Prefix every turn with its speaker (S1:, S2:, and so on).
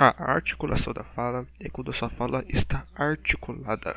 S1: A articulação da fala é quando a sua fala está articulada.